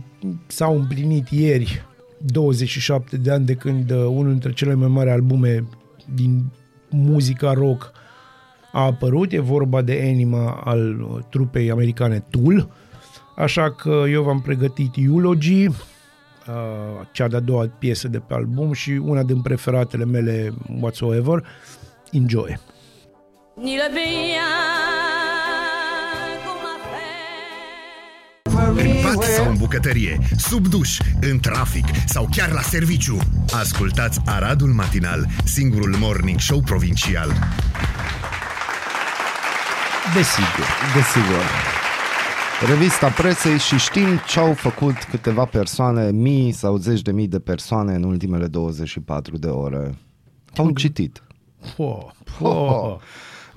s-au împlinit ieri 27 de ani de când uh, unul dintre cele mai mari albume din muzica rock a apărut. E vorba de Anima al uh, trupei americane Tool. Așa că eu v-am pregătit Eulogy, uh, cea de-a doua piesă de pe album și una din preferatele mele whatsoever. Enjoy! Ni le bien În pat sau în bucătărie, sub duș, în trafic sau chiar la serviciu. Ascultați Aradul Matinal, singurul morning show provincial. Desigur, desigur. Revista presei și știm ce au făcut câteva persoane, mii sau zeci de mii de persoane în ultimele 24 de ore. Au citit. Po, po.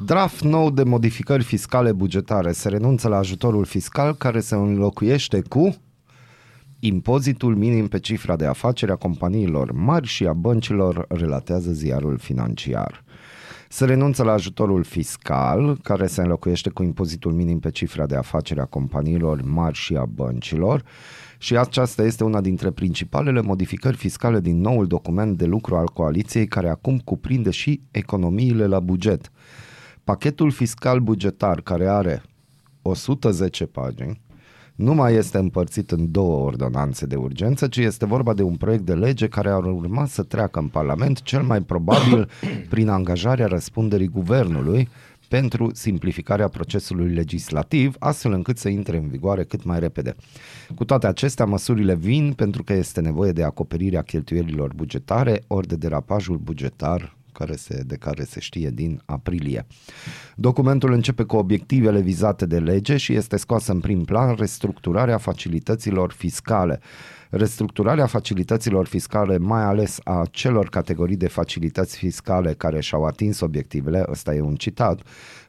Draft nou de modificări fiscale bugetare. Se renunță la ajutorul fiscal care se înlocuiește cu impozitul minim pe cifra de afaceri a companiilor mari și a băncilor, relatează ziarul financiar. Se renunță la ajutorul fiscal, care se înlocuiește cu impozitul minim pe cifra de afaceri a companiilor mari și a băncilor, și aceasta este una dintre principalele modificări fiscale din noul document de lucru al coaliției, care acum cuprinde și economiile la buget. Pachetul fiscal bugetar, care are 110 pagini, nu mai este împărțit în două ordonanțe de urgență, ci este vorba de un proiect de lege care ar urma să treacă în Parlament, cel mai probabil [COUGHS] prin angajarea răspunderii guvernului pentru simplificarea procesului legislativ, astfel încât să intre în vigoare cât mai repede. Cu toate acestea, măsurile vin pentru că este nevoie de acoperirea cheltuielilor bugetare, ori de derapajul bugetar care se, de care se știe din aprilie. Documentul începe cu obiectivele vizate de lege și este scoasă în prim plan restructurarea facilităților fiscale. Restructurarea facilităților fiscale, mai ales a celor categorii de facilități fiscale care și-au atins obiectivele, ăsta e un citat,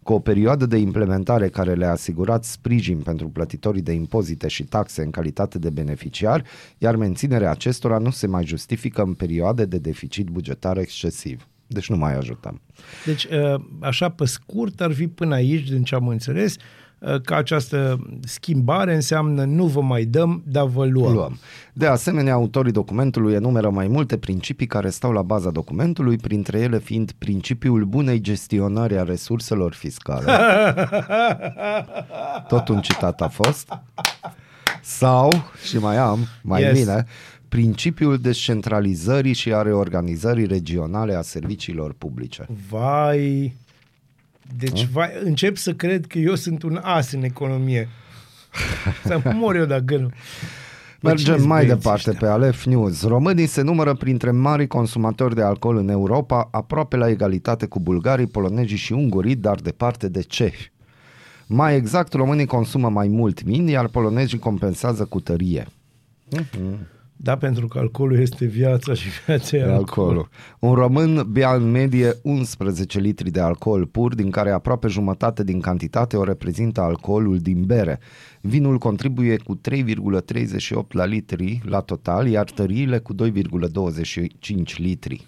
cu o perioadă de implementare care le-a asigurat sprijin pentru plătitorii de impozite și taxe în calitate de beneficiari, iar menținerea acestora nu se mai justifică în perioade de deficit bugetar excesiv. Deci nu mai ajutăm. Deci, uh, așa pe scurt, ar fi până aici, din ce am înțeles, uh, că această schimbare înseamnă nu vă mai dăm, dar vă luăm. luăm. De asemenea, autorii documentului enumeră mai multe principii care stau la baza documentului, printre ele fiind principiul bunei gestionări a resurselor fiscale. [LAUGHS] Tot un citat a fost. Sau, și mai am, mai Yes. bine, principiul descentralizării și a reorganizării regionale a serviciilor publice. Vai... Deci vai, încep să cred că eu sunt un as în economie. Să mor eu dacă nu. Bă, Mergem cine-s mai băieții departe ăștia? pe Alef News. Românii se numără printre mari consumatori de alcool în Europa, aproape la egalitate cu bulgarii, polonezii și ungurii, dar departe de cehi. Mai exact, românii consumă mai mult vin, iar polonezii compensează cu tărie. Da, pentru că alcoolul este viața și viața e alcool. Alcoolul. Un român bea în medie 11 litri de alcool pur, din care aproape jumătate din cantitate o reprezintă alcoolul din bere. Vinul contribuie cu 3,38 la litri la total, iar tăriile cu 2,25 litri.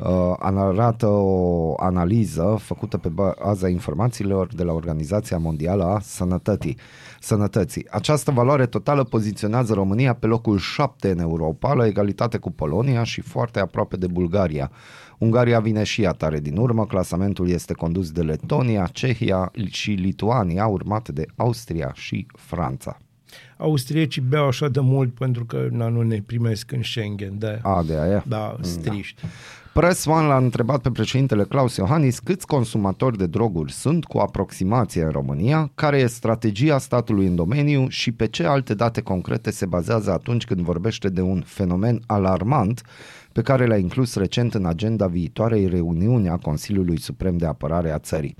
Uh, arată o analiză făcută pe baza informațiilor de la Organizația Mondială a Sănătății. Sănătății. Această valoare totală poziționează România pe locul 7 în Europa, la egalitate cu Polonia și foarte aproape de Bulgaria. Ungaria vine și ea tare din urmă, clasamentul este condus de Letonia, Cehia și Lituania, urmat de Austria și Franța. Austriecii beau așa de mult pentru că na, nu ne primesc în Schengen. De A, de aia. da, striști. Press One l-a întrebat pe președintele Claus Iohannis câți consumatori de droguri sunt cu aproximație în România, care e strategia statului în domeniu și pe ce alte date concrete se bazează atunci când vorbește de un fenomen alarmant pe care l-a inclus recent în agenda viitoarei reuniuni a Consiliului Suprem de Apărare a țării.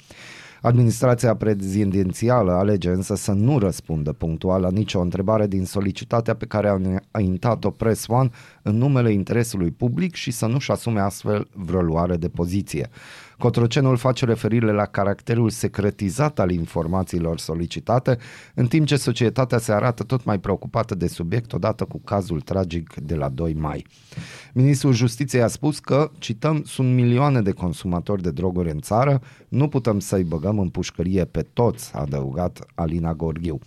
Administrația prezidențială alege însă să nu răspundă punctual la nicio întrebare din solicitatea pe care a înaintat-o Press One în numele interesului public și să nu-și asume astfel vreo luare de poziție. Cotrocenul face referire la caracterul secretizat al informațiilor solicitate, în timp ce societatea se arată tot mai preocupată de subiect odată cu cazul tragic de la 2 mai. Ministrul Justiției a spus că, cităm, sunt milioane de consumatori de droguri în țară, nu putem să-i băgăm în pușcărie pe toți, a adăugat Alina Gorghiu.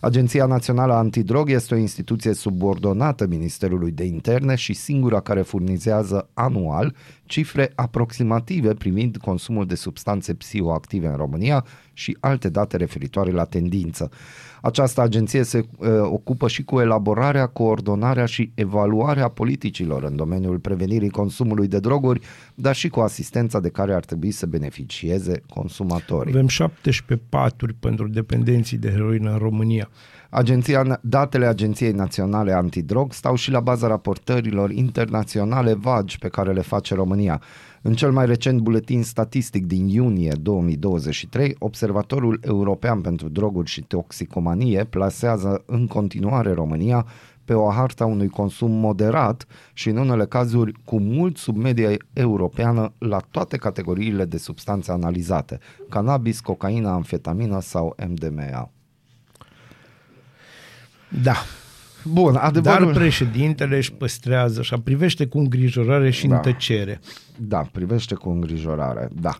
Agenția Națională Antidrog este o instituție subordonată Ministerului de Interne și singura care furnizează anual cifre aproximative privind consumul de substanțe psihoactive în România și alte date referitoare la tendință. Această agenție se uh, ocupă și cu elaborarea, coordonarea și evaluarea politicilor în domeniul prevenirii consumului de droguri, dar și cu asistența de care ar trebui să beneficieze consumatorii. Avem 17 paturi pentru dependenții de heroină în România. Agenția, datele Agenției Naționale Antidrog stau și la baza raportărilor internaționale vagi pe care le face România. În cel mai recent buletin statistic din iunie 2023, Observatorul European pentru Droguri și Toxicomanie plasează în continuare România pe o harta unui consum moderat și în unele cazuri cu mult sub media europeană la toate categoriile de substanțe analizate, cannabis, cocaină, amfetamină sau MDMA. Da. Bun, adevărul... Dar președintele își păstrează și privește cu îngrijorare și Da. în tăcere. Da, privește cu îngrijorare, da.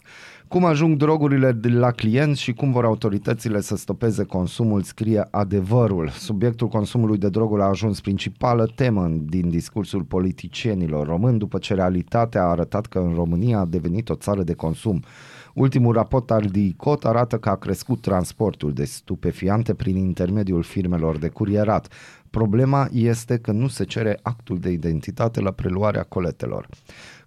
Cum ajung drogurile de la clienți și cum vor autoritățile să stopeze consumul, scrie adevărul. Subiectul consumului de droguri a ajuns principală temă în- din discursul politicienilor români după ce realitatea a arătat că în România a devenit o țară de consum. Ultimul raport al DICOT arată că a crescut transportul de stupefiante prin intermediul firmelor de curierat. Problema este că nu se cere actul de identitate la preluarea coletelor.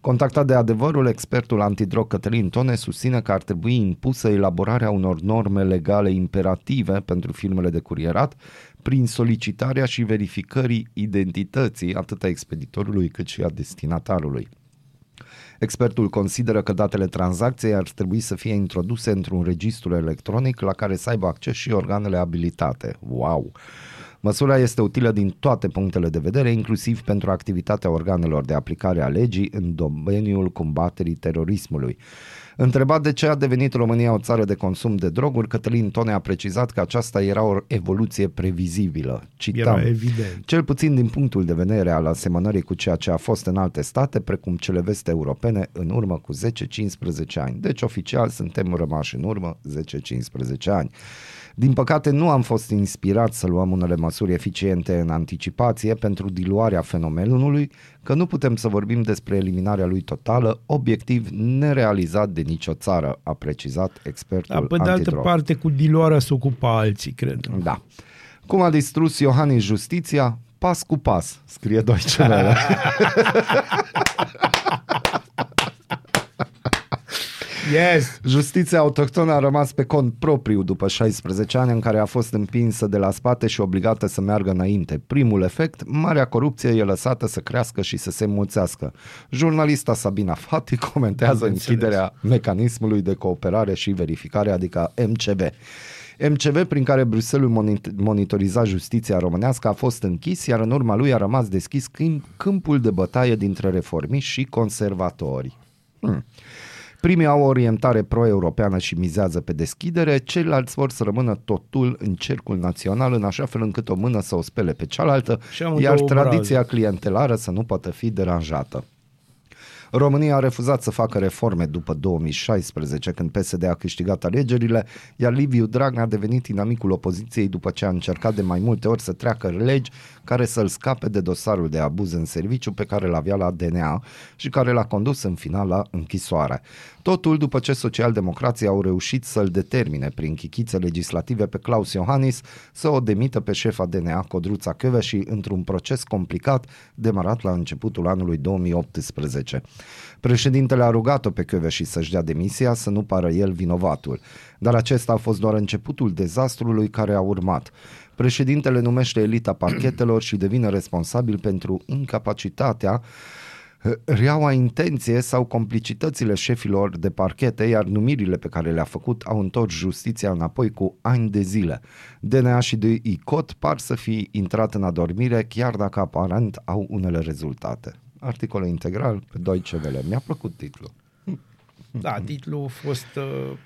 Contactat de adevărul, expertul antidrog Cătălin Tone susține că ar trebui impusă elaborarea unor norme legale imperative pentru firmele de curierat prin solicitarea și verificării identității atât a expeditorului cât și a destinatarului. Expertul consideră că datele tranzacției ar trebui să fie introduse într-un registru electronic la care să aibă acces și organele abilitate. Wow! Măsura este utilă din toate punctele de vedere, inclusiv pentru activitatea organelor de aplicare a legii în domeniul combaterii terorismului. Întrebat de ce a devenit România o țară de consum de droguri, Cătălin Tone a precizat că aceasta era o evoluție previzibilă. Cităm, Era evident. cel puțin din punctul de vedere al asemănării cu ceea ce a fost în alte state, precum cele veste europene, în urmă cu 10-15 ani. Deci, oficial, suntem rămași în urmă 10-15 ani. Din păcate, nu am fost inspirați să luăm unele măsuri eficiente în anticipație pentru diluarea fenomenului, că nu putem să vorbim despre eliminarea lui totală, obiectiv nerealizat de nicio țară, a precizat expertul Dar pe de altă antidrog. parte, cu diluarea se ocupă alții, cred. Da. Cum a distrus Iohannis justiția? Pas cu pas, scrie Deutsche Welle. [LAUGHS] Yes! Justiția autohtonă a rămas pe cont propriu după 16 ani în care a fost împinsă de la spate și obligată să meargă înainte. Primul efect, marea corupție e lăsată să crească și să se mulțească. Jurnalista Sabina Fati comentează închiderea mecanismului de cooperare și verificare, adică MCV. MCV, prin care Bruxelles monit- monitoriza justiția românească, a fost închis, iar în urma lui a rămas deschis câmp- câmpul de bătaie dintre reformiști și conservatori. Hmm. Primii au o orientare pro-europeană și mizează pe deschidere, ceilalți vor să rămână totul în cercul național, în așa fel încât o mână să o spele pe cealaltă, Și amândouă iar obrazul. tradiția clientelară să nu poată fi deranjată. România a refuzat să facă reforme după 2016, când PSD a câștigat alegerile, iar Liviu Dragnea a devenit inamicul opoziției după ce a încercat de mai multe ori să treacă legi care să-l scape de dosarul de abuz în serviciu pe care l avea la DNA și care l-a condus în final la închisoare. Totul după ce socialdemocrații au reușit să-l determine prin chichițe legislative pe Claus Iohannis să o demită pe șefa DNA Codruța Căve și într-un proces complicat demarat la începutul anului 2018. Președintele a rugat-o pe Căve și să-și dea demisia să nu pară el vinovatul, dar acesta a fost doar începutul dezastrului care a urmat. Președintele numește elita parchetelor și devine responsabil pentru incapacitatea reaua intenție sau complicitățile șefilor de parchete, iar numirile pe care le-a făcut au întors justiția înapoi cu ani de zile. DNA și de ICOT par să fi intrat în adormire, chiar dacă aparent au unele rezultate. Articol integral pe Deutsche Welle. Mi-a plăcut titlul. Da, titlul a fost uh,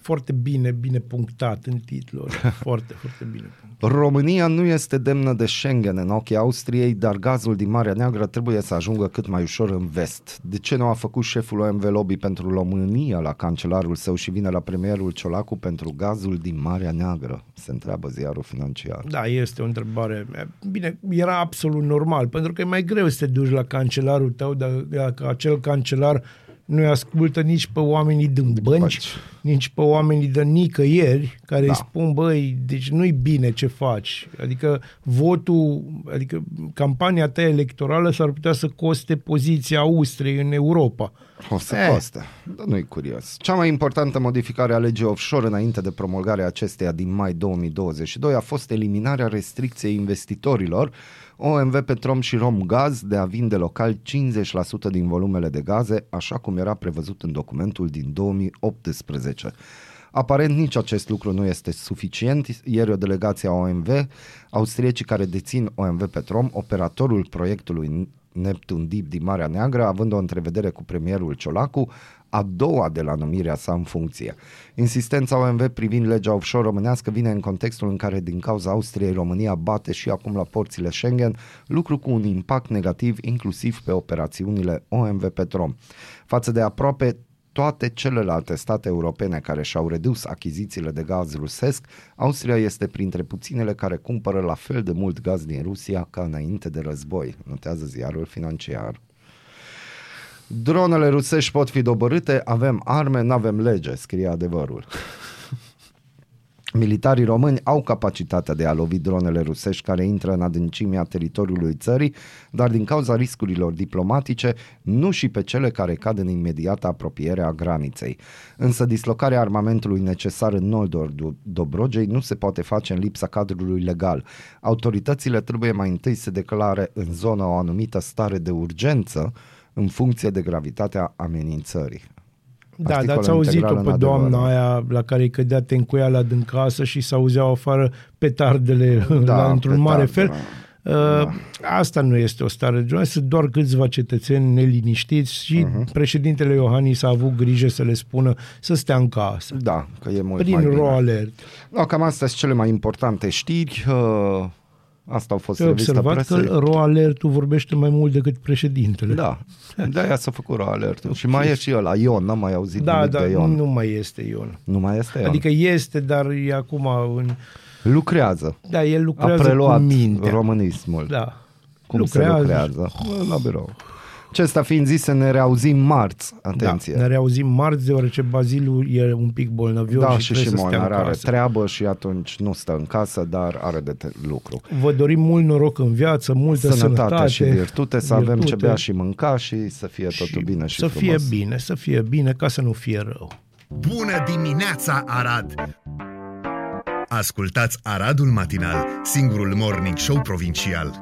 foarte bine, bine punctat în titlu. [LAUGHS] Foarte, foarte bine punctat. România nu este demnă de Schengen în ochii Austriei, dar gazul din Marea Neagră trebuie să ajungă cât mai ușor în vest. De ce nu a făcut șeful OMV Lobby pentru România la cancelarul său și vine la premierul Ciolacu pentru gazul din Marea Neagră? Se întreabă ziarul financiar. Da, este o întrebare. Bine, era absolut normal, pentru că e mai greu să te duci la cancelarul tău dacă acel cancelar nu ascultă nici pe oamenii din bănci, faci? nici pe oamenii de nicăieri, care Da. îi spun, băi, deci nu-i bine ce faci. Adică votul, adică campania ta electorală s-ar putea să coste poziția Austriei în Europa. O să Eh. coste, dar nu-i curios. Cea mai importantă modificare a legii offshore înainte de promulgarea acesteia din mai 2022 a fost eliminarea restricției investitorilor OMV Petrom și Romgaz de a vinde local 50% din volumele de gaze, așa cum era prevăzut în documentul din 2018. Aparent nici acest lucru nu este suficient. Ieri o delegație a OMV, austriecii care dețin OMV Petrom, operatorul proiectului Neptun Deep din Marea Neagră, având o întrevedere cu premierul Ciolacu, a doua de la numirea sa în funcție. Insistența OMV privind legea offshore românească vine în contextul în care din cauza Austriei România bate și acum la porțile Schengen, lucru cu un impact negativ inclusiv pe operațiunile OMV Petrom. Față de aproape toate celelalte state europene care și-au redus achizițiile de gaz rusesc, Austria este printre puținele care cumpără la fel de mult gaz din Rusia ca înainte de război, notează ziarul financiar. Dronele rusești pot fi dobărâte, avem arme, nu avem lege, scrie adevărul. Militarii români au capacitatea de a lovi dronele rusești care intră în adâncimea teritoriului țării, dar din cauza riscurilor diplomatice, nu și pe cele care cad în imediată apropiere a graniței. Însă dislocarea armamentului necesar în Noldor Dobrogei nu se poate face în lipsa cadrului legal. Autoritățile trebuie mai întâi să declare în zonă o anumită stare de urgență în funcție de gravitatea amenințării. Da, Articol dar ați auzit-o integral pe în adevăr. doamna aia la care îi cădea tencuiala din casă și s-auzeau afară petardele Da, [LAUGHS] da, într-un mare fel. petarde, Uh, Asta nu este o stare de urgență, sunt doar câțiva cetățeni neliniștiți și Mhm. uh-huh. președintele Iohannis a avut grijă să le spună să stea în casă. Da, că e mult Prin mai bine. ro alert. Da, cam astea sunt cele mai importante știri. Uh, asta au fost Ai revista observat presei. că ro alertul vorbește mai mult decât președintele. Da, [LAUGHS] de aia s-a făcut ro alert. Și mai e și ăla, Ion, n-am mai auzit da, nimic da de Ion. nu mai este Ion. Nu mai este Ion. Adică este, dar e acum în... lucrează. Da, el A lucrează preluat cu mintea. românismul. Da. Cum lucrează. se lucrează? La birou. Acesta fiind zis, să ne reauzim marți. Atenție. Da, ne reauzim marți, deoarece Bazilul e un pic bolnăvios Da, și, și trebuie să Simon stea în are casă. treabă și atunci nu stă în casă, dar are de te- lucru. Vă dorim mult noroc în viață, multă Sănătate, sănătate, și virtute, să avem ce virtute bea și mânca și să fie totul bine și să frumos. fie bine, să fie bine, ca să nu fie rău. Bună dimineața, Arad! Ascultați Aradul Matinal, singurul morning show provincial.